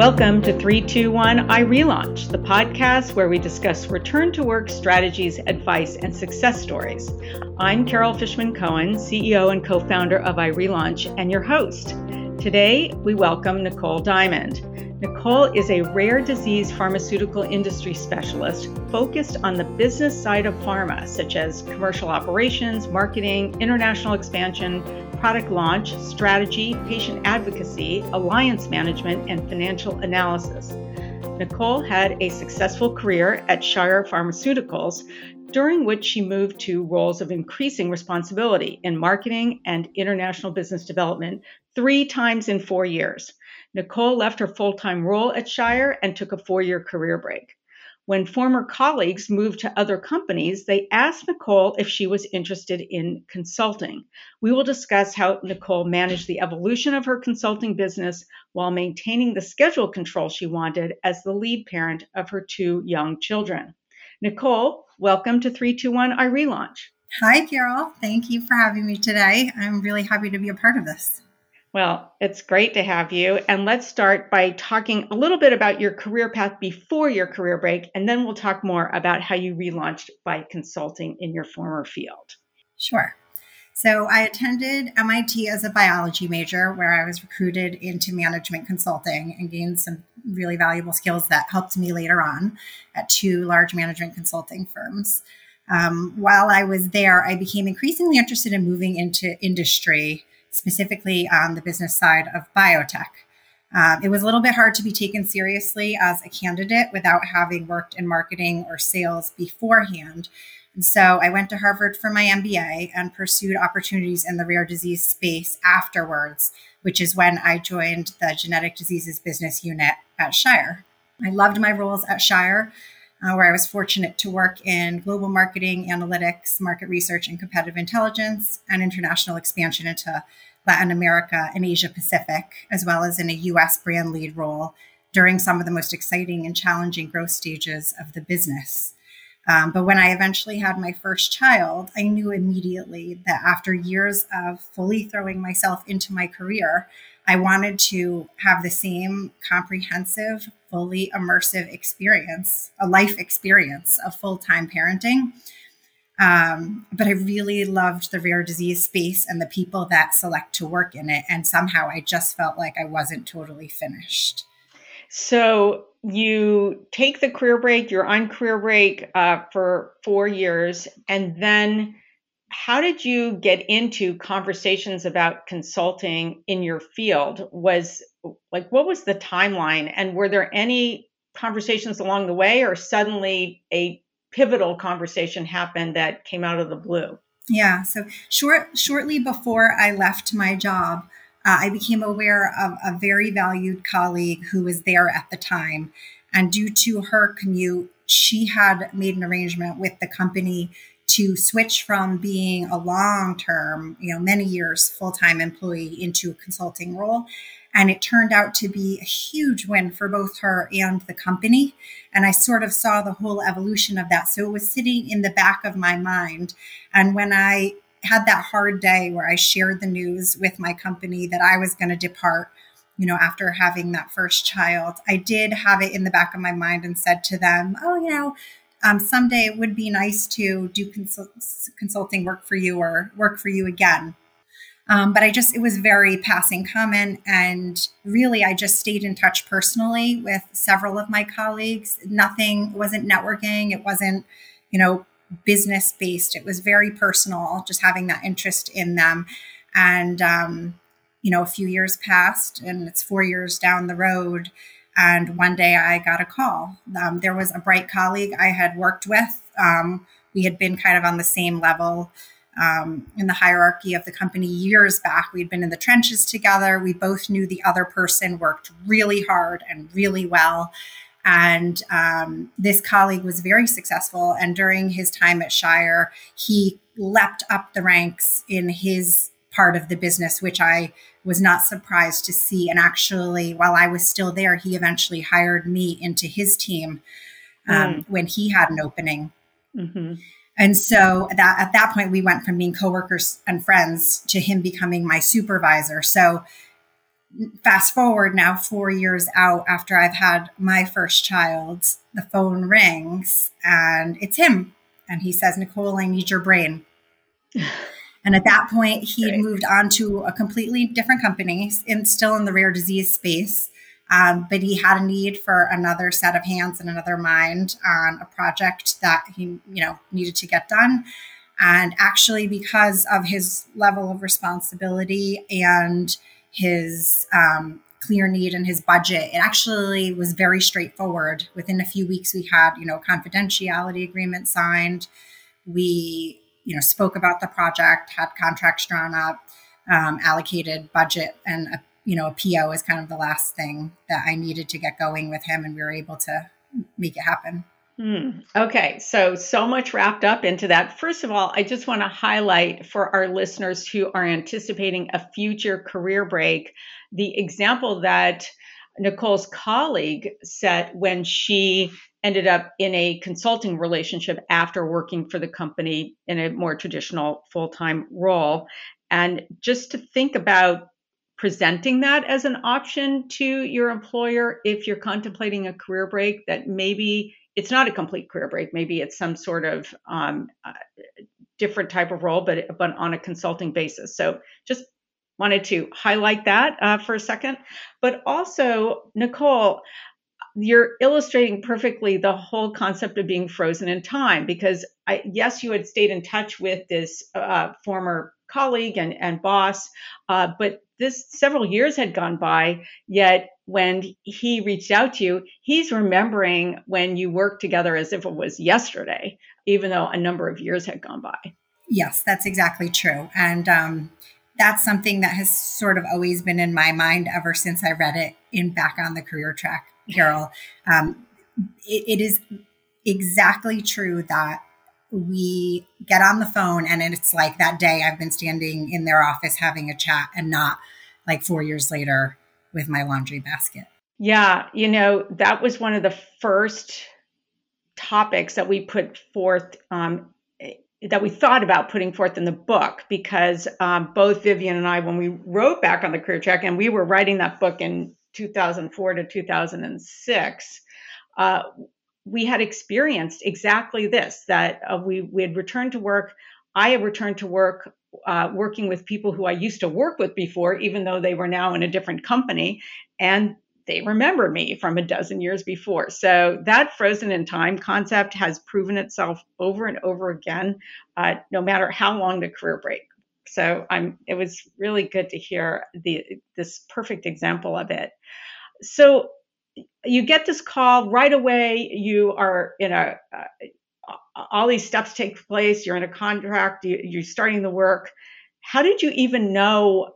Welcome to 321 iRelaunch, the podcast where we discuss return to work strategies, advice, and success stories. I'm Carol Fishman Cohen, CEO and co founder of iRelaunch, and your host. Today, we welcome Nicole Diamond. Nicole is a rare disease pharmaceutical industry specialist focused on the business side of pharma, such as commercial operations, marketing, international expansion, product launch, strategy, patient advocacy, alliance management, and financial analysis. Nicole had a successful career at Shire Pharmaceuticals, during which she moved to roles of increasing responsibility in marketing and international business development three times in four years. Nicole left her full time role at Shire and took a four year career break. When former colleagues moved to other companies, they asked Nicole if she was interested in consulting. We will discuss how Nicole managed the evolution of her consulting business while maintaining the schedule control she wanted as the lead parent of her two young children. Nicole, welcome to 321 iRelaunch. Hi, Carol. Thank you for having me today. I'm really happy to be a part of this. Well, it's great to have you. And let's start by talking a little bit about your career path before your career break, and then we'll talk more about how you relaunched by consulting in your former field. Sure. So, I attended MIT as a biology major where I was recruited into management consulting and gained some really valuable skills that helped me later on at two large management consulting firms. Um, while I was there, I became increasingly interested in moving into industry specifically on the business side of biotech. Um, it was a little bit hard to be taken seriously as a candidate without having worked in marketing or sales beforehand. And so I went to Harvard for my MBA and pursued opportunities in the rare disease space afterwards, which is when I joined the genetic diseases business unit at Shire. I loved my roles at Shire uh, where I was fortunate to work in global marketing, analytics, market research, and competitive intelligence, and international expansion into Latin America and Asia Pacific, as well as in a US brand lead role during some of the most exciting and challenging growth stages of the business. Um, but when I eventually had my first child, I knew immediately that after years of fully throwing myself into my career, I wanted to have the same comprehensive, fully immersive experience, a life experience of full time parenting. Um, but I really loved the rare disease space and the people that select to work in it. And somehow I just felt like I wasn't totally finished. So you take the career break, you're on career break uh, for four years, and then how did you get into conversations about consulting in your field? Was like what was the timeline? And were there any conversations along the way or suddenly a pivotal conversation happened that came out of the blue? Yeah so short shortly before i left my job uh, i became aware of a very valued colleague who was there at the time. And due to her commute she had made an arrangement with the company to switch from being a long term, you know, many years full time employee into a consulting role. And it turned out to be a huge win for both her and the company. And I sort of saw the whole evolution of that. So it was sitting in the back of my mind. And when I had that hard day where I shared the news with my company that I was going to depart, you know, after having that first child, I did have it in the back of my mind and said to them, Oh, you know, um, someday it would be nice to do consult- consulting work for you or work for you again. Um, but I just, it was very passing comment. And really, I just stayed in touch personally with several of my colleagues. Nothing wasn't networking, it wasn't, you know, business based. It was very personal, just having that interest in them. And, um, you know, a few years passed and it's four years down the road. And one day I got a call. Um, there was a bright colleague I had worked with. Um, we had been kind of on the same level um, in the hierarchy of the company years back. We'd been in the trenches together. We both knew the other person worked really hard and really well. And um, this colleague was very successful. And during his time at Shire, he leapt up the ranks in his part of the business, which I was not surprised to see. And actually, while I was still there, he eventually hired me into his team um, mm. when he had an opening. Mm-hmm. And so that at that point, we went from being coworkers and friends to him becoming my supervisor. So fast forward now four years out after I've had my first child, the phone rings and it's him. And he says, Nicole, I need your brain. and at that point, he'd right. moved on to a completely different company and still in the rare disease space. Um, but he had a need for another set of hands and another mind on a project that he, you know, needed to get done. And actually, because of his level of responsibility and his um, clear need and his budget, it actually was very straightforward. Within a few weeks, we had, you know, confidentiality agreement signed. We, you know, spoke about the project, had contracts drawn up, um, allocated budget, and a, you know, a PO is kind of the last thing that I needed to get going with him, and we were able to make it happen. Hmm. Okay, so so much wrapped up into that. First of all, I just want to highlight for our listeners who are anticipating a future career break the example that Nicole's colleague set when she ended up in a consulting relationship after working for the company in a more traditional full time role. And just to think about presenting that as an option to your employer if you're contemplating a career break that maybe it's not a complete career break. Maybe it's some sort of um, different type of role, but but on a consulting basis. So just wanted to highlight that uh, for a second. But also, Nicole, you're illustrating perfectly the whole concept of being frozen in time because I, yes, you had stayed in touch with this uh, former colleague and, and boss, uh, but this several years had gone by, yet when he reached out to you, he's remembering when you worked together as if it was yesterday, even though a number of years had gone by. Yes, that's exactly true. And um, that's something that has sort of always been in my mind ever since I read it in Back on the Career Track, Carol. Um, it, it is exactly true that we get on the phone and it's like that day I've been standing in their office having a chat and not like four years later with my laundry basket. Yeah, you know, that was one of the first topics that we put forth, um, that we thought about putting forth in the book, because um, both Vivian and I, when we wrote back on the career track, and we were writing that book in 2004 to 2006, uh, we had experienced exactly this that uh, we, we had returned to work. I had returned to work uh, working with people who I used to work with before, even though they were now in a different company. And they remember me from a dozen years before. So that frozen in time concept has proven itself over and over again, uh, no matter how long the career break. So I'm. It was really good to hear the this perfect example of it. So you get this call right away. You are in a, uh, all these steps take place. You're in a contract. You, you're starting the work. How did you even know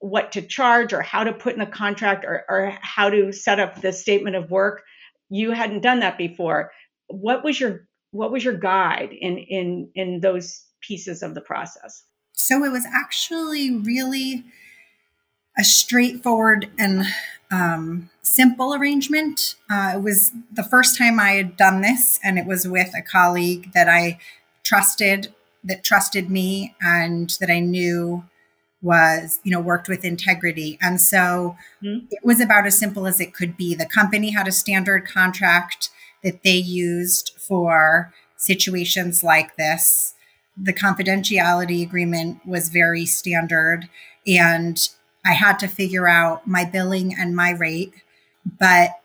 what to charge or how to put in a contract or, or how to set up the statement of work? You hadn't done that before. What was your what was your guide in in in those pieces of the process? So it was actually really a straightforward and um, simple arrangement. Uh, it was the first time I had done this, and it was with a colleague that I trusted, that trusted me, and that I knew was, you know, worked with integrity. And so mm-hmm. it was about as simple as it could be. The company had a standard contract that they used for situations like this. The confidentiality agreement was very standard. And I had to figure out my billing and my rate but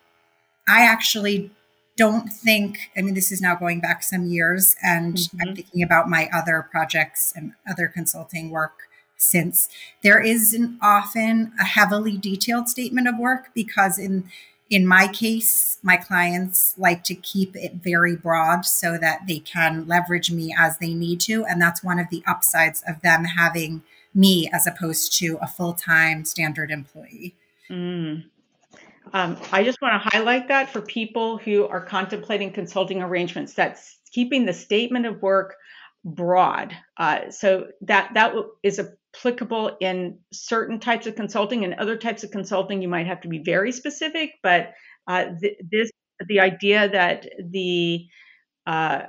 I actually don't think, I mean, this is now going back some years, and mm-hmm. I'm thinking about my other projects and other consulting work since there isn't often a heavily detailed statement of work because in in my case my clients like to keep it very broad so that they can leverage me as they need to and that's one of the upsides of them having me as opposed to a full-time standard employee mm. Um, I just want to highlight that for people who are contemplating consulting arrangements. That's keeping the statement of work broad. Uh, so that that is applicable in certain types of consulting and other types of consulting. You might have to be very specific, but uh, th- this the idea that the uh,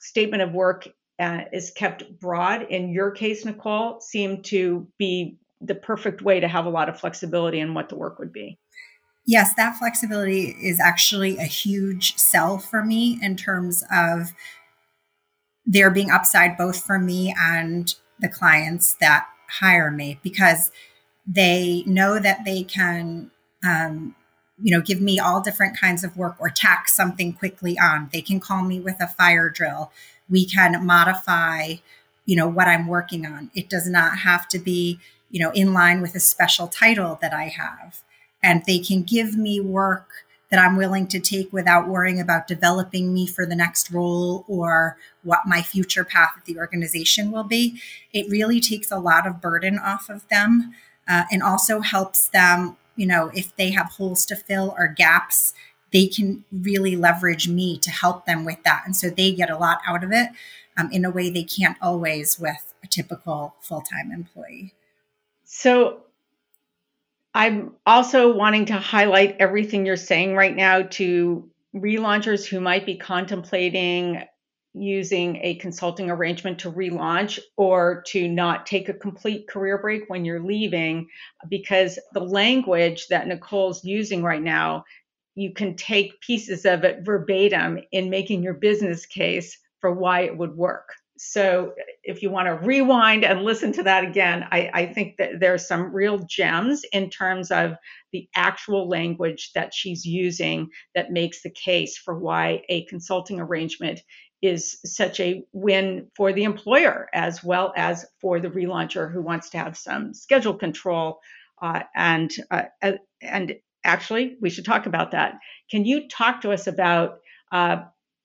statement of work uh, is kept broad in your case, Nicole, seemed to be the perfect way to have a lot of flexibility in what the work would be. Yes, that flexibility is actually a huge sell for me in terms of there being upside both for me and the clients that hire me because they know that they can um, you know give me all different kinds of work or tack something quickly on. They can call me with a fire drill. We can modify you know what i'm working on. It does not have to be you know in line with a special title that i have. And they can give me work that I'm willing to take without worrying about developing me for the next role or what my future path at the organization will be. It really takes a lot of burden off of them uh, and also helps them, you know, if they have holes to fill or gaps, they can really leverage me to help them with that. And so they get a lot out of it um, in a way they can't always with a typical full time employee. So I'm also wanting to highlight everything you're saying right now to relaunchers who might be contemplating using a consulting arrangement to relaunch or to not take a complete career break when you're leaving because the language that Nicole's using right now you can take pieces of it verbatim in making your business case for why it would work so if you want to rewind and listen to that again, I, I think that there's some real gems in terms of the actual language that she's using that makes the case for why a consulting arrangement is such a win for the employer as well as for the relauncher who wants to have some schedule control uh, and uh, and actually we should talk about that. Can you talk to us about uh,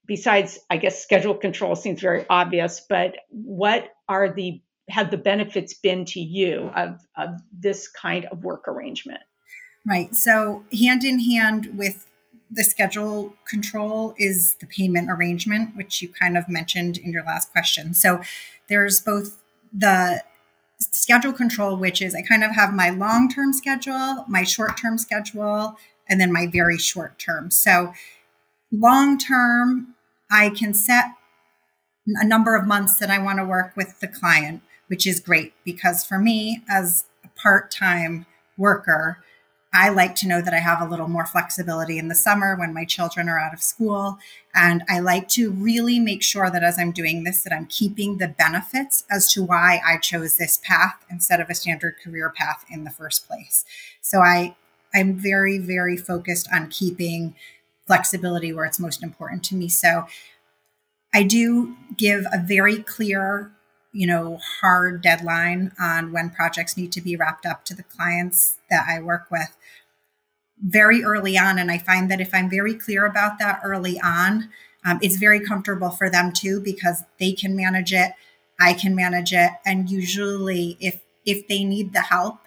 besides, I guess, schedule control seems very obvious, but what are the have the benefits been to you of, of this kind of work arrangement? Right. So, hand in hand with the schedule control is the payment arrangement, which you kind of mentioned in your last question. So, there's both the schedule control, which is I kind of have my long term schedule, my short term schedule, and then my very short term. So, long term, I can set a number of months that I want to work with the client, which is great because for me, as a part time worker, I like to know that I have a little more flexibility in the summer when my children are out of school. And I like to really make sure that as I'm doing this, that I'm keeping the benefits as to why I chose this path instead of a standard career path in the first place. So I, I'm very, very focused on keeping flexibility where it's most important to me. So I do give a very clear, you know, hard deadline on when projects need to be wrapped up to the clients that I work with very early on. And I find that if I'm very clear about that early on, um, it's very comfortable for them too because they can manage it, I can manage it, and usually if if they need the help,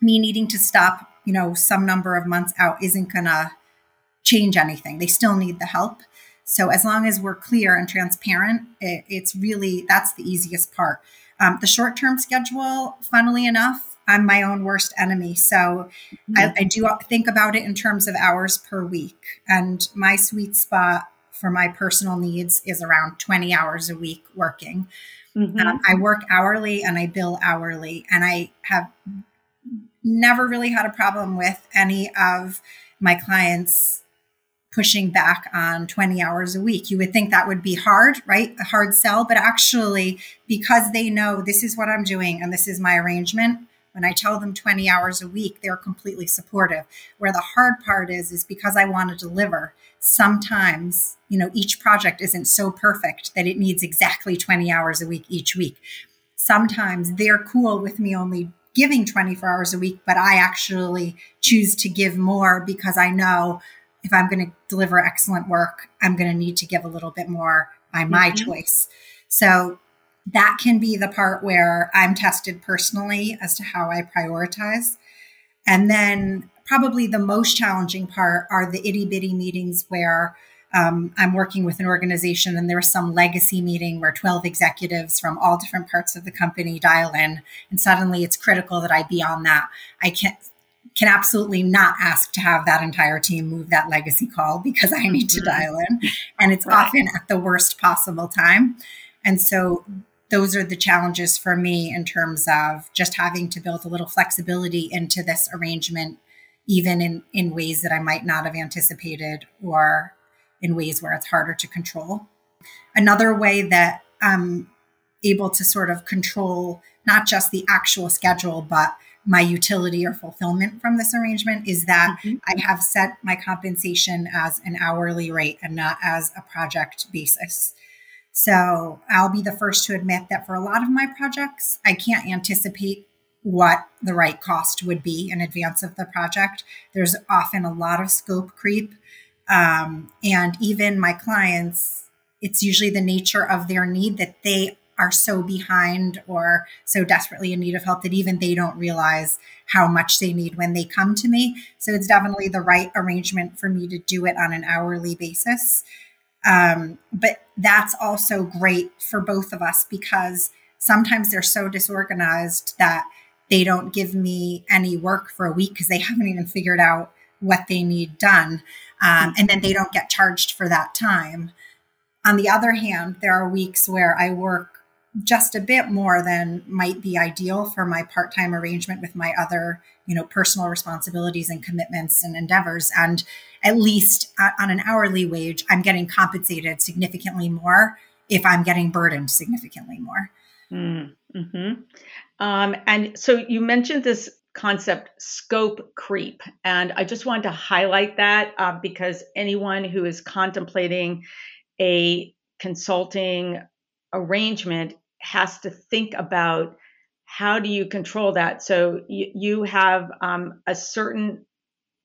me needing to stop, you know, some number of months out isn't gonna change anything. They still need the help. So as long as we're clear and transparent, it, it's really that's the easiest part. Um, the short term schedule, funnily enough, I'm my own worst enemy. So mm-hmm. I, I do think about it in terms of hours per week. And my sweet spot for my personal needs is around 20 hours a week working. Mm-hmm. Um, I work hourly and I bill hourly, and I have never really had a problem with any of my clients pushing back on 20 hours a week. You would think that would be hard, right? A hard sell, but actually, because they know this is what I'm doing and this is my arrangement, when I tell them 20 hours a week, they're completely supportive. Where the hard part is, is because I want to deliver. Sometimes, you know, each project isn't so perfect that it needs exactly 20 hours a week each week. Sometimes they're cool with me only giving 24 hours a week, but I actually choose to give more because I know if I'm going to deliver excellent work, I'm going to need to give a little bit more by my mm-hmm. choice. So that can be the part where I'm tested personally as to how I prioritize. And then probably the most challenging part are the itty bitty meetings where um, I'm working with an organization and there's some legacy meeting where 12 executives from all different parts of the company dial in, and suddenly it's critical that I be on that. I can't can absolutely not ask to have that entire team move that legacy call because I need to mm-hmm. dial in. And it's right. often at the worst possible time. And so those are the challenges for me in terms of just having to build a little flexibility into this arrangement, even in, in ways that I might not have anticipated or in ways where it's harder to control. Another way that I'm able to sort of control not just the actual schedule, but my utility or fulfillment from this arrangement is that mm-hmm. I have set my compensation as an hourly rate and not as a project basis. So I'll be the first to admit that for a lot of my projects, I can't anticipate what the right cost would be in advance of the project. There's often a lot of scope creep. Um, and even my clients, it's usually the nature of their need that they are so behind or so desperately in need of help that even they don't realize how much they need when they come to me. So it's definitely the right arrangement for me to do it on an hourly basis. Um, but that's also great for both of us because sometimes they're so disorganized that they don't give me any work for a week because they haven't even figured out what they need done. Um, and then they don't get charged for that time. On the other hand, there are weeks where I work just a bit more than might be ideal for my part-time arrangement with my other you know personal responsibilities and commitments and endeavors. And at least on an hourly wage i'm getting compensated significantly more if i'm getting burdened significantly more. Mm-hmm. um, and so you mentioned this concept scope creep and i just wanted to highlight that uh, because anyone who is contemplating a consulting arrangement has to think about how do you control that. So you, you have um, a certain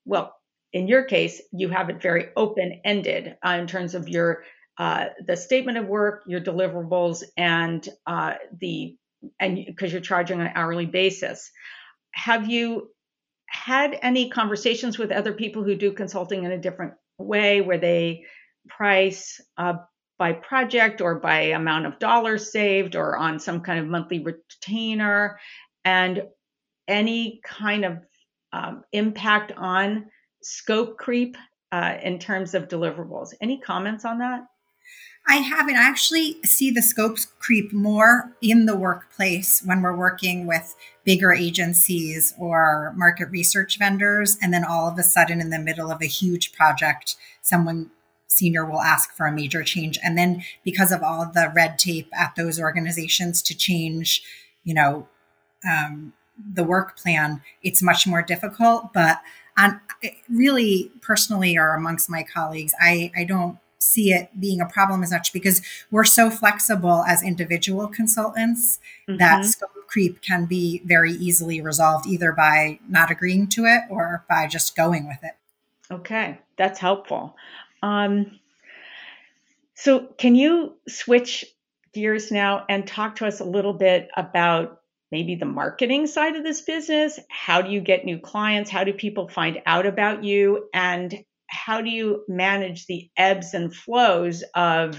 well in your case you have it very open ended uh, in terms of your uh, the statement of work your deliverables and uh, the and because you're charging on an hourly basis. Have you had any conversations with other people who do consulting in a different way where they price by project or by amount of dollars saved or on some kind of monthly retainer and any kind of um, impact on scope creep uh, in terms of deliverables. Any comments on that? I haven't. Actually see the scopes creep more in the workplace when we're working with bigger agencies or market research vendors. And then all of a sudden, in the middle of a huge project, someone senior will ask for a major change. And then because of all the red tape at those organizations to change, you know, um, the work plan, it's much more difficult. But on really personally or amongst my colleagues, I, I don't see it being a problem as much because we're so flexible as individual consultants mm-hmm. that scope creep can be very easily resolved either by not agreeing to it or by just going with it. Okay, that's helpful. Um, so, can you switch gears now and talk to us a little bit about maybe the marketing side of this business? How do you get new clients? How do people find out about you? And how do you manage the ebbs and flows of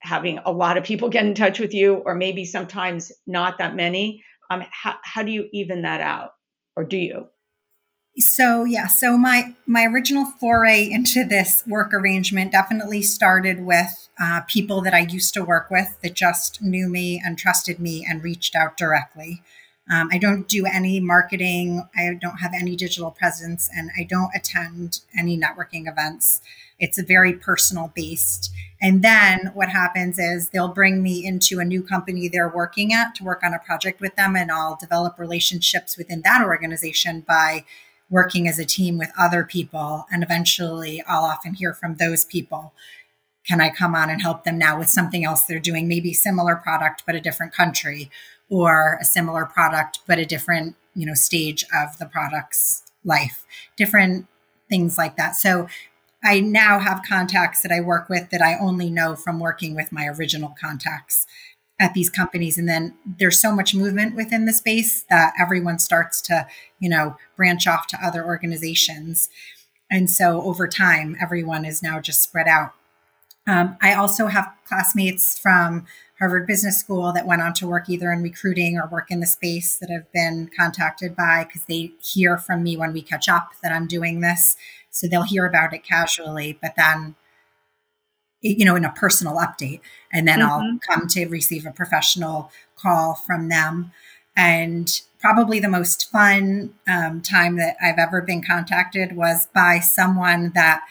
having a lot of people get in touch with you, or maybe sometimes not that many? Um, how, how do you even that out, or do you? So yeah so my my original foray into this work arrangement definitely started with uh, people that i used to work with that just knew me and trusted me and reached out directly. Um, i don't do any marketing. I don't have any digital presence and i don't attend any networking events. It's a very personal based and then what happens is they'll bring me into a new company they're working at to work on a project with them and i'll develop relationships within that organization by working as a team with other people. And eventually I'll often hear from those people. Can I come on and help them now with something else they're doing? Maybe similar product, but a different country, or a similar product, but a different, you know, stage of the product's life, different things like that. So I now have contacts that I work with that I only know from working with my original contacts at these companies and then there's so much movement within the space that everyone starts to you know branch off to other organizations. And so over time everyone is now just spread out. Um, i also have classmates from harvard business school that went on to work either in recruiting or work in the space that have been contacted by because they hear from me when we catch up that i'm doing this. So they'll hear about it casually but then you know, in a personal update. And then mm-hmm. I'll come to receive a professional call from them. And probably the most fun um, time that I've ever been contacted was by someone that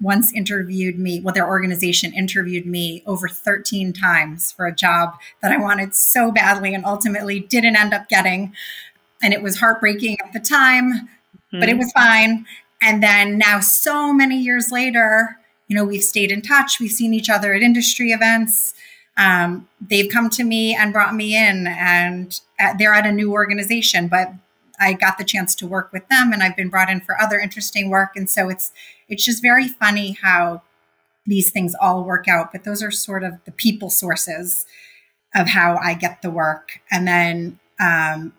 once interviewed me. Well, their organization interviewed me over 13 times for a job that I wanted so badly and ultimately didn't end up getting. And it was heartbreaking at the time, mm-hmm. but it mm-hmm. was fine. And then now, so many years later, you know, we've stayed in touch. We've seen each other at industry events. Um, they've come to me and brought me in, and at, they're at a new organization, but I got the chance to work with them, and I've been brought in for other interesting work. And so it's it's just very funny how these things all work out. But those are sort of the people sources of how I get the work, and then um,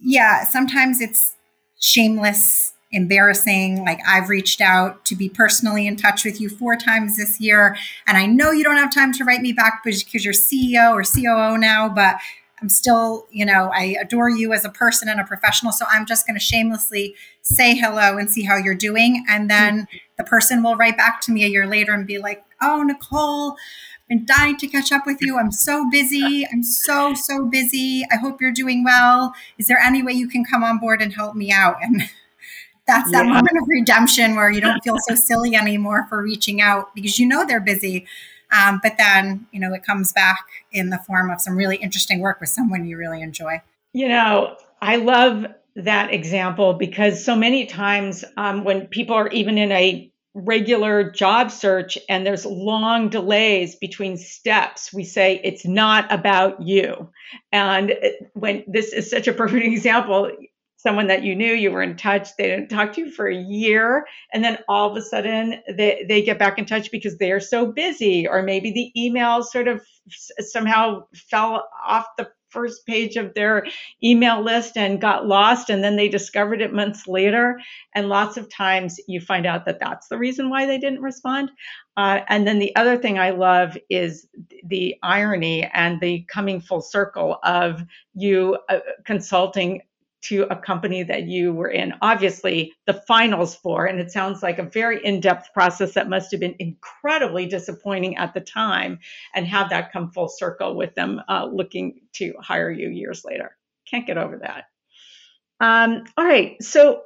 yeah, sometimes it's shameless embarrassing. Like I've reached out to be personally in touch with you four times this year. And I know you don't have time to write me back because you're CEO or COO now, but I'm still, you know, I adore you as a person and a professional. So I'm just going to shamelessly say hello and see how you're doing. And then mm-hmm. the person will write back to me a year later and be like, oh, Nicole, I've been dying to catch up with you. I'm so busy. I'm so, so busy. I hope you're doing well. Is there any way you can come on board and help me out? And that's that yeah. moment of redemption where you don't feel so silly anymore for reaching out because you know they're busy. Um, but then, you know, it comes back in the form of some really interesting work with someone you really enjoy. You know, I love that example because so many times um, when people are even in a regular job search and there's long delays between steps we say it's not about you and when this is such a perfect example someone that you knew, you were in touch, they didn't talk to you for a year, and then all of a sudden they, they get back in touch because they are so busy, or maybe the email sort of somehow fell off the first page of their email list and got lost and then they discovered it months later and lots of times you find out that that's the reason why they didn't respond. Uh, and then the other thing i love is the irony and the coming full circle of you uh, consulting to a company that you were in, obviously the finals for. And it sounds like a very in depth process that must have been incredibly disappointing at the time and have that come full circle with them uh, looking to hire you years later. Can't get over that. Um, all right. So,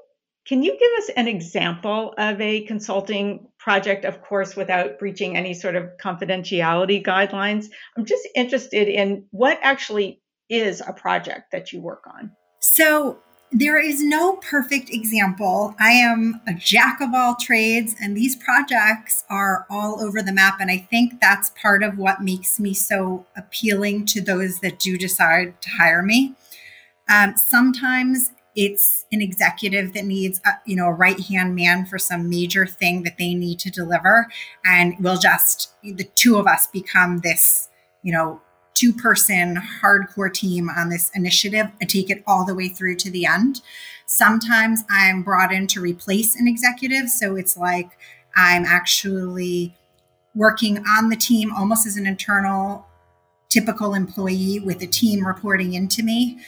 can you give us an example of a consulting project, of course, without breaching any sort of confidentiality guidelines? I'm just interested in what actually is a project that you work on. So there is no perfect example. I am a jack of all trades, and these projects are all over the map. And I think that's part of what makes me so appealing to those that do decide to hire me. Um, sometimes it's an executive that needs a, you know a right hand man for some major thing that they need to deliver and we'll just the two of us become this you know two person hardcore team on this initiative and take it all the way through to the end. Sometimes I'm brought in to replace an executive. So it's like I'm actually working on the team almost as an internal, typical employee with a team reporting into me.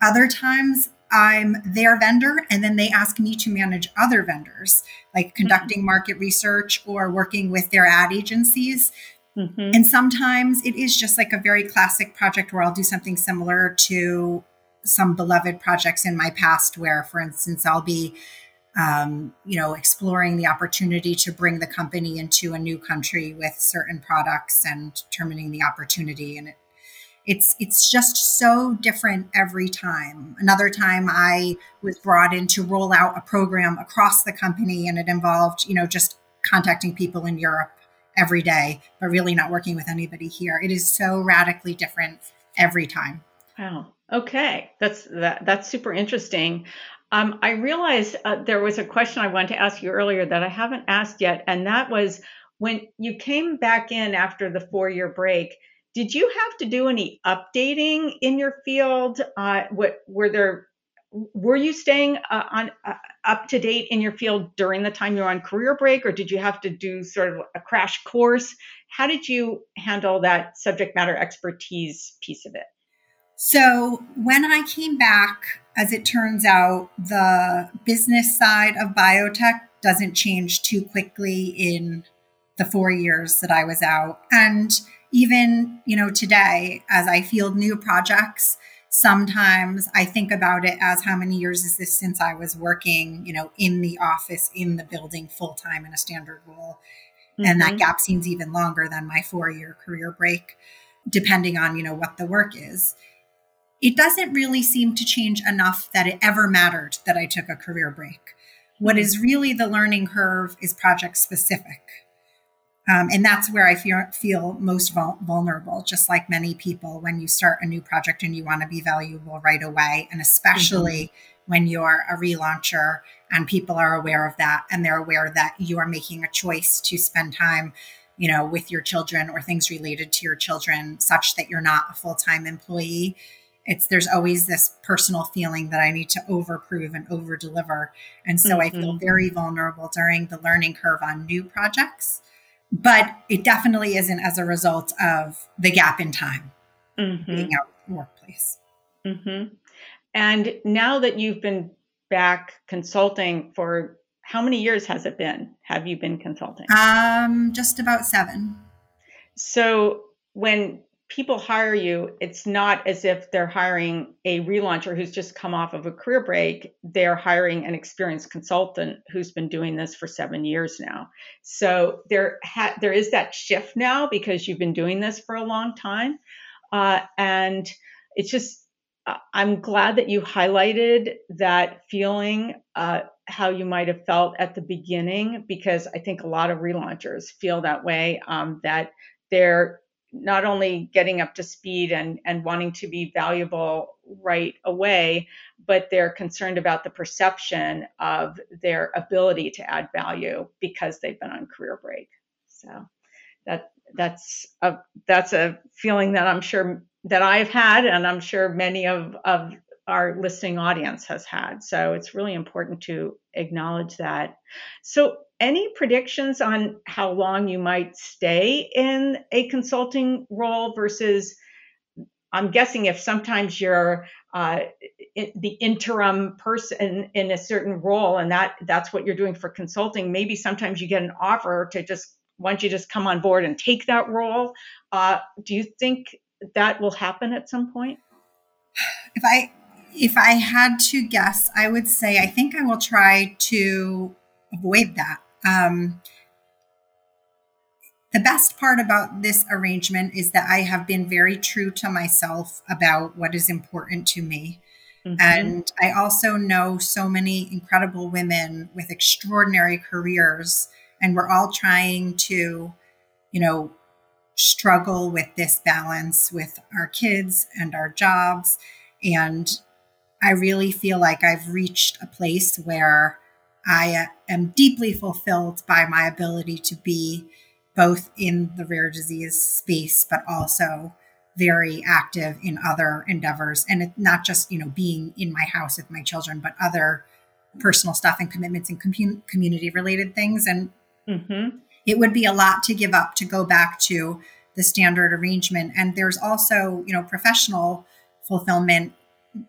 Other times I'm their vendor, and then they ask me to manage other vendors, like mm-hmm. conducting market research or working with their ad agencies. Mm-hmm. And sometimes it is just like a very classic project where I'll do something similar to some beloved projects in my past, where, for instance, I'll be, um, you know, exploring the opportunity to bring the company into a new country with certain products and determining the opportunity. And it, it's it's just so different every time. Another time, I was brought in to roll out a program across the company, and it involved, you know, just contacting people in Europe every day, but really not working with anybody here. It is so radically different every time. Wow. Okay, that's that, that's super interesting. Um, I realized uh, there was a question I wanted to ask you earlier that I haven't asked yet, and that was when you came back in after the four-year break. Did you have to do any updating in your field? Uh, what were there were you staying uh, on uh, up to date in your field during the time you were on career break or did you have to do sort of a crash course how did you handle that subject matter expertise piece of it so when i came back as it turns out the business side of biotech doesn't change too quickly in the four years that I was out. And even, you know, today, as I field new projects, sometimes I think about it as how many years is this since I was working, you know, in the office, in the building full time in a standard role. Mm-hmm. And that mm-hmm. gap seems even longer than my four year career break, depending on, you know, what the work is. It doesn't really seem to change enough that it ever mattered that I took a career break. What mm-hmm. really the learning curve is project specific. Um, and that's where I feel, feel most vul- vulnerable, just like many people when you start a new project and you want to be valuable right away. And especially mm-hmm. when you're a relauncher and people are aware of that and they're aware that you are making a choice to spend time you know with your children or things related to your children such that you're not a full-time employee it's there's always this personal feeling that i need to overprove and over deliver and so mm-hmm. i feel mm-hmm. very vulnerable during the learning curve on new projects but it definitely isn't as a result of the gap in time mm-hmm. being out in the workplace. Mm-hmm. And now that you've been back consulting for how many years has it been? Have you been consulting? Um, just about seven. So when people hire you, it's not as if they're hiring a relauncher who's just come off of a career break. They're hiring an experienced consultant who's been doing this for seven years now. So there, ha- there is that shift now because you've been doing this for a long time, uh, and it's just. Uh, I'm glad that you highlighted that feeling, uh, how you might have felt at the beginning, because I think a lot of relaunchers feel that way. Um, that they're not only getting up to speed and, and wanting to be valuable right away, but they're concerned about the perception of their ability to add value because they've been on career break. So that that's a that's a feeling that I'm sure that I've had and I'm sure many of, of our listening audience has had. So it's really important to acknowledge that. So any predictions on how long you might stay in a consulting role versus i'm guessing if sometimes you're uh, the interim person in a certain role and that that's what you're doing for consulting maybe sometimes you get an offer to just why don't you just come on board and take that role? Uh, do you think that will happen at some point? If i if i had to guess i would say i think i will try to avoid that um, the best part about this arrangement is that I have been very true to myself about what is important to me. Mm-hmm. And I also know so many incredible women with extraordinary careers, and we're all trying to, you know, struggle with this balance with our kids and our jobs. And I really feel like I've reached a place where I am deeply fulfilled by my ability to be both in the rare disease space, but also very active in other endeavors. And it, not just, you know, being in my house with my children, but other personal stuff and commitments and com- community related things. And mm-hmm. it would be a lot to give up to go back to the standard arrangement. And there's also, you know, professional fulfillment.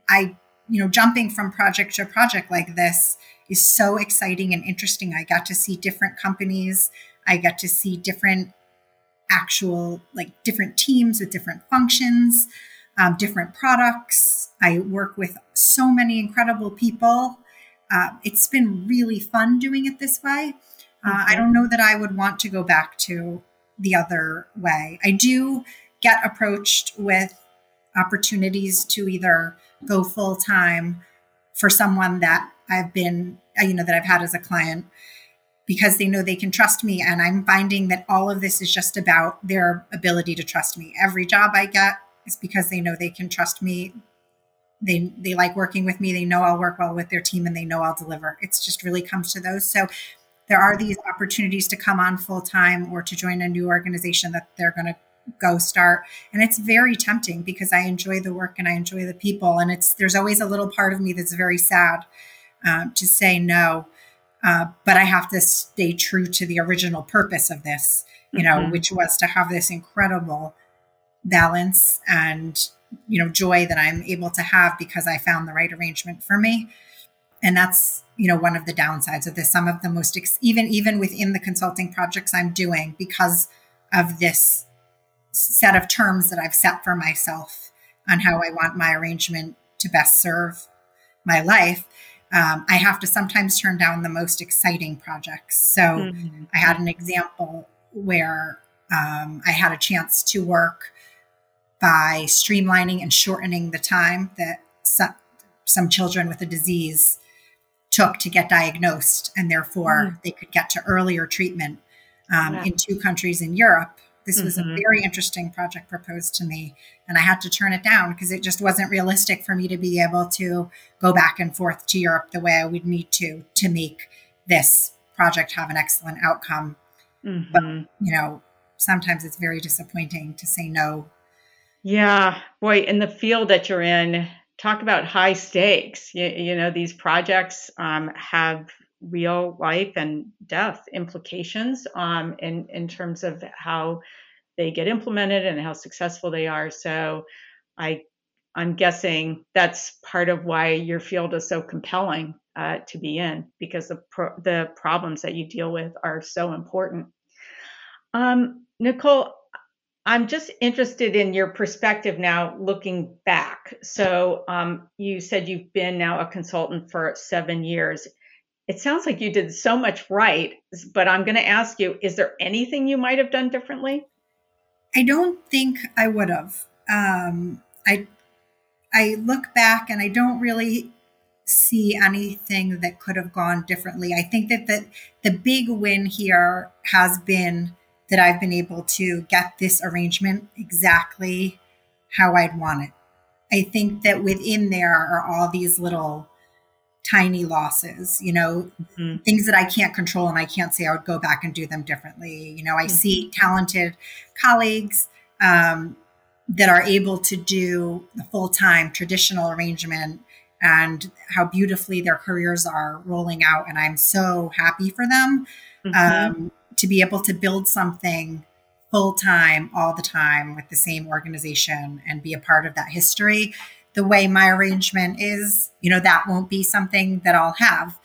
I, you know, jumping from project to project like this is so exciting and interesting. I got to see different companies. I got to see different actual, like different teams with different functions, um, different products. I work with so many incredible people. Uh, it's been really fun doing it this way. Uh, mm-hmm. I don't know that I would want to go back to the other way. I do get approached with opportunities to either go full time for someone that I've been, uh, you know, that I've had as a client because they know they can trust me. And I'm finding that all of this is just about their ability to trust me. Every job I get is because they know they can trust me. They, they like working with me. They know I'll work well with their team and they know I'll deliver. It's just really comes to those. So there are these opportunities to come on full time or to join a new organization that they're going to go start and it's very tempting because i enjoy the work and i enjoy the people and it's there's always a little part of me that's very sad um, to say no. Uh, but I have to stay true to the original purpose of this, you know, mm-hmm. which was to have this incredible balance and, you know, joy that I'm able to have because I found the right arrangement for me. and that's you know one of the downsides of this some of the most ex- even even within the consulting projects i'm doing because of this set of terms that i've set for myself on how i want my arrangement to best serve my life um, i have to sometimes turn down the most exciting projects so mm-hmm. i had an example where um, i had a chance to work by streamlining and shortening the time that some, some children with a disease took to get diagnosed, and therefore mm they could get to earlier treatment um, yeah. in two countries in Europe. This mm-hmm. was a mm-hmm. very interesting project proposed to me, and I had to turn it down because it just wasn't realistic for me to be able to go back and forth to Europe the way I would need to to make this project have an excellent outcome. Mm-hmm. But you know, sometimes it's very disappointing to say no. Yeah, boy, in the field that you're in, talk about high stakes. You, you know, these projects um, have real life and death implications um, in in terms of how they get implemented and how successful they are. So, I I'm guessing that's part of why your field is so compelling uh, to be in because the pro- the problems that you deal with are so important. Um, Nicole, I'm just interested in your perspective now looking back. So, um, you said you've been now a consultant for seven years. It sounds like you did so much right, but I'm going to ask you is there anything you might have done differently? I don't think I would have. Um, I, I look back and I don't really see anything that could have gone differently. I think that the, the big win here has been that I've been able to get this arrangement exactly how I'd want it. I think that within there are all these little tiny losses, you know, mm-hmm. things that I can't control and I can't say I would go back and do them differently. You know, I mm-hmm. see talented colleagues um, that are able to do the full time traditional arrangement and how beautifully their careers are rolling out. And I'm so happy for them. Mm-hmm. Um, to be able to build something full time all the time with the same organization and be a part of that history the way my arrangement is you know that won't be something that i'll have.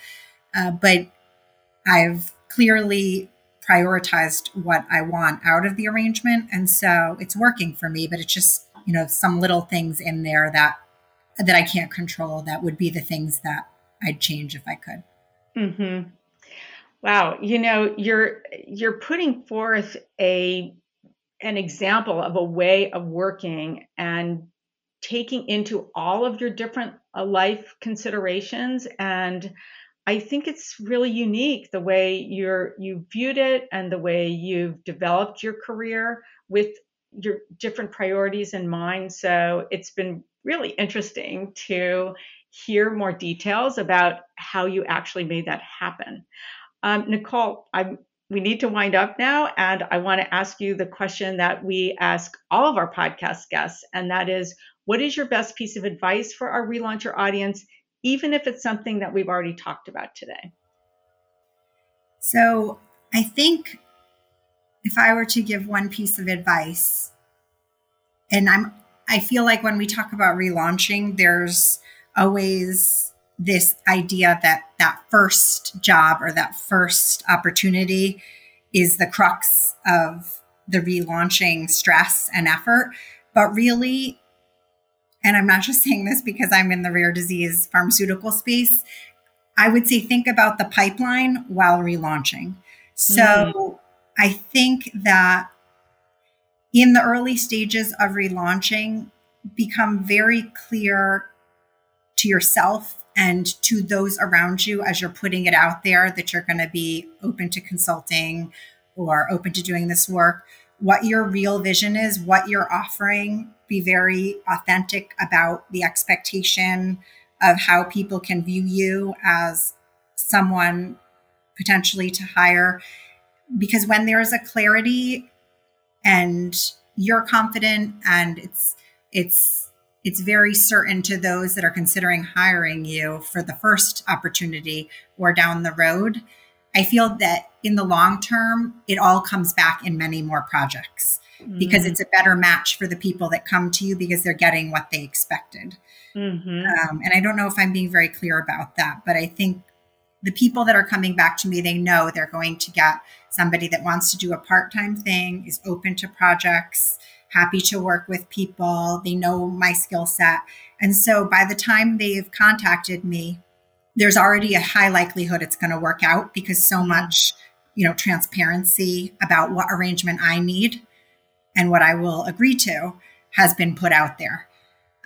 Uh, but i've clearly prioritized what i want out of the arrangement. And so it's working for me but it's just you know some little things in there that that i can't control that would be the things that i'd change if i could. Mm-hmm. Wow, you know, you're you're putting forth a an example of a way of working and taking into all of your different uh, life considerations and I think it's really unique the way you're you viewed it and the way you've developed your career with your different priorities in mind. So it's been really interesting to hear more details about how you actually made that happen. Um, Nicole, I'm, we need to wind up now, and I want to ask you the question that we ask all of our podcast guests, and that is what is your best piece of advice for our relauncher audience, even if it's something that we've already talked about today? So, I think if I were to give one piece of advice, and I'm I feel like when we talk about relaunching, there's always this idea that that first job or that first opportunity is the crux of the relaunching stress and effort. But really, and I'm not just saying this because I'm in the rare disease pharmaceutical space, I would say think about the pipeline while relaunching. So mm. I think that in the early stages of relaunching, become very clear to yourself and to those around you as you're putting it out there that you're going to be open to consulting or open to doing this work what your real vision is what you're offering be very authentic about the expectation of how people can view you as someone potentially to hire because when there is a clarity and you're confident and it's it's it's very certain to those that are considering hiring you for the first opportunity or down the road. I feel that in the long term, it all comes back in many more projects. mm-hmm. because it's a better match for the people that come to you because they're getting what they expected. Mm-hmm. Um, and I don't know if I'm being very clear about that, but I think the people that are coming back to me, they know they're going to get somebody that wants to do a part time thing, is open to projects, happy to work with people. They know my skill set. And so by the time they've contacted me, there's already a high likelihood it's going to work out because so much, you know, transparency about what arrangement I need and what I will agree to has been put out there.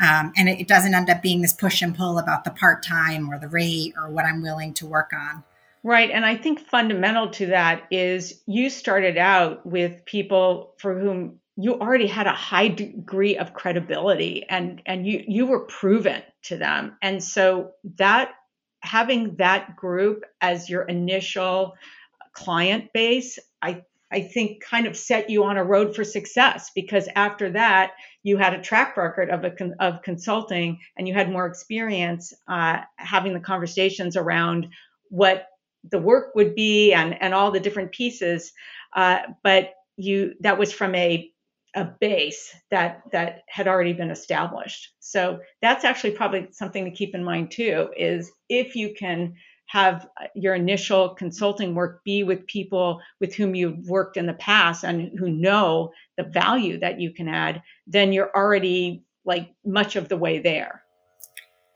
Um, and it, it doesn't end up being this push and pull about the part time or the rate or what I'm willing to work on. Right. And I think fundamental to that is you started out with people for whom you already had a high degree of credibility and and you you were proven to them and so that having that group as your initial client base i i think kind of set you on a road for success because after that you had a track record of a of consulting and you had more experience uh, having the conversations around what the work would be and and all the different pieces uh, but you that was from a a base that that had already been established. So that's actually probably something to keep in mind too is if you can have your initial consulting work be with people with whom you've worked in the past and who know the value that you can add, then you're already like much of the way there.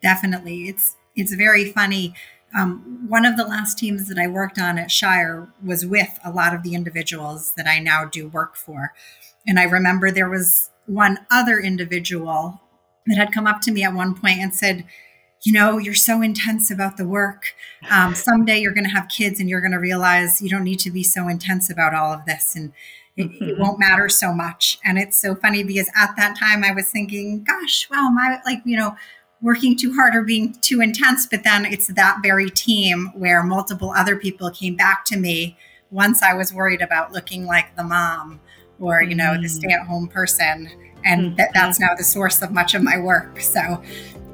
Definitely. It's it's very funny. Um, one of the last teams that I worked on at Shire was with a lot of the individuals that I now do work for. And I remember there was one other individual that had come up to me at one point and said, you know, you're so intense about the work. Um, someday you're going to have kids and you're going to realize you don't need to be so intense about all of this and it, mm-hmm. it, won't matter so much. And it's so funny because at that time I was thinking, gosh, wow, I like, you know, working too hard or being too intense? But then it's that very team where multiple other people came back to me once I was worried about looking like the mom or you know the mm. stay-at-home person. And mm-hmm. that, that's now the source of much of my work. So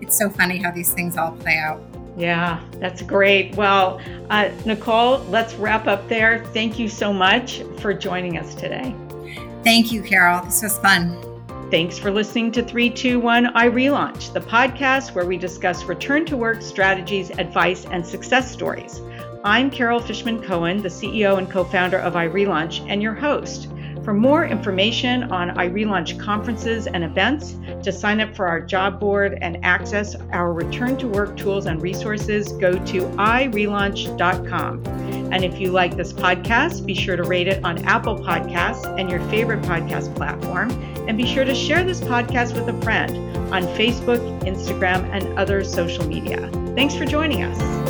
it's so funny how these things all play out. Yeah that's great. Well uh, nicole let's wrap up there. Thank you so much for joining us today. Thank you carol. This was fun Thanks for listening to 321 iRelaunch, the podcast where we discuss return to work strategies, advice, and success stories. I'm Carol Fishman Cohen, the CEO and co founder of iRelaunch, and your host. For more information on iRelaunch conferences and events, to sign up for our job board and access our return to work tools and resources, go to irelaunch.com. And if you like this podcast, be sure to rate it on Apple Podcasts and your favorite podcast platform. And be sure to share this podcast with a friend on Facebook, Instagram, and other social media. Thanks for joining us.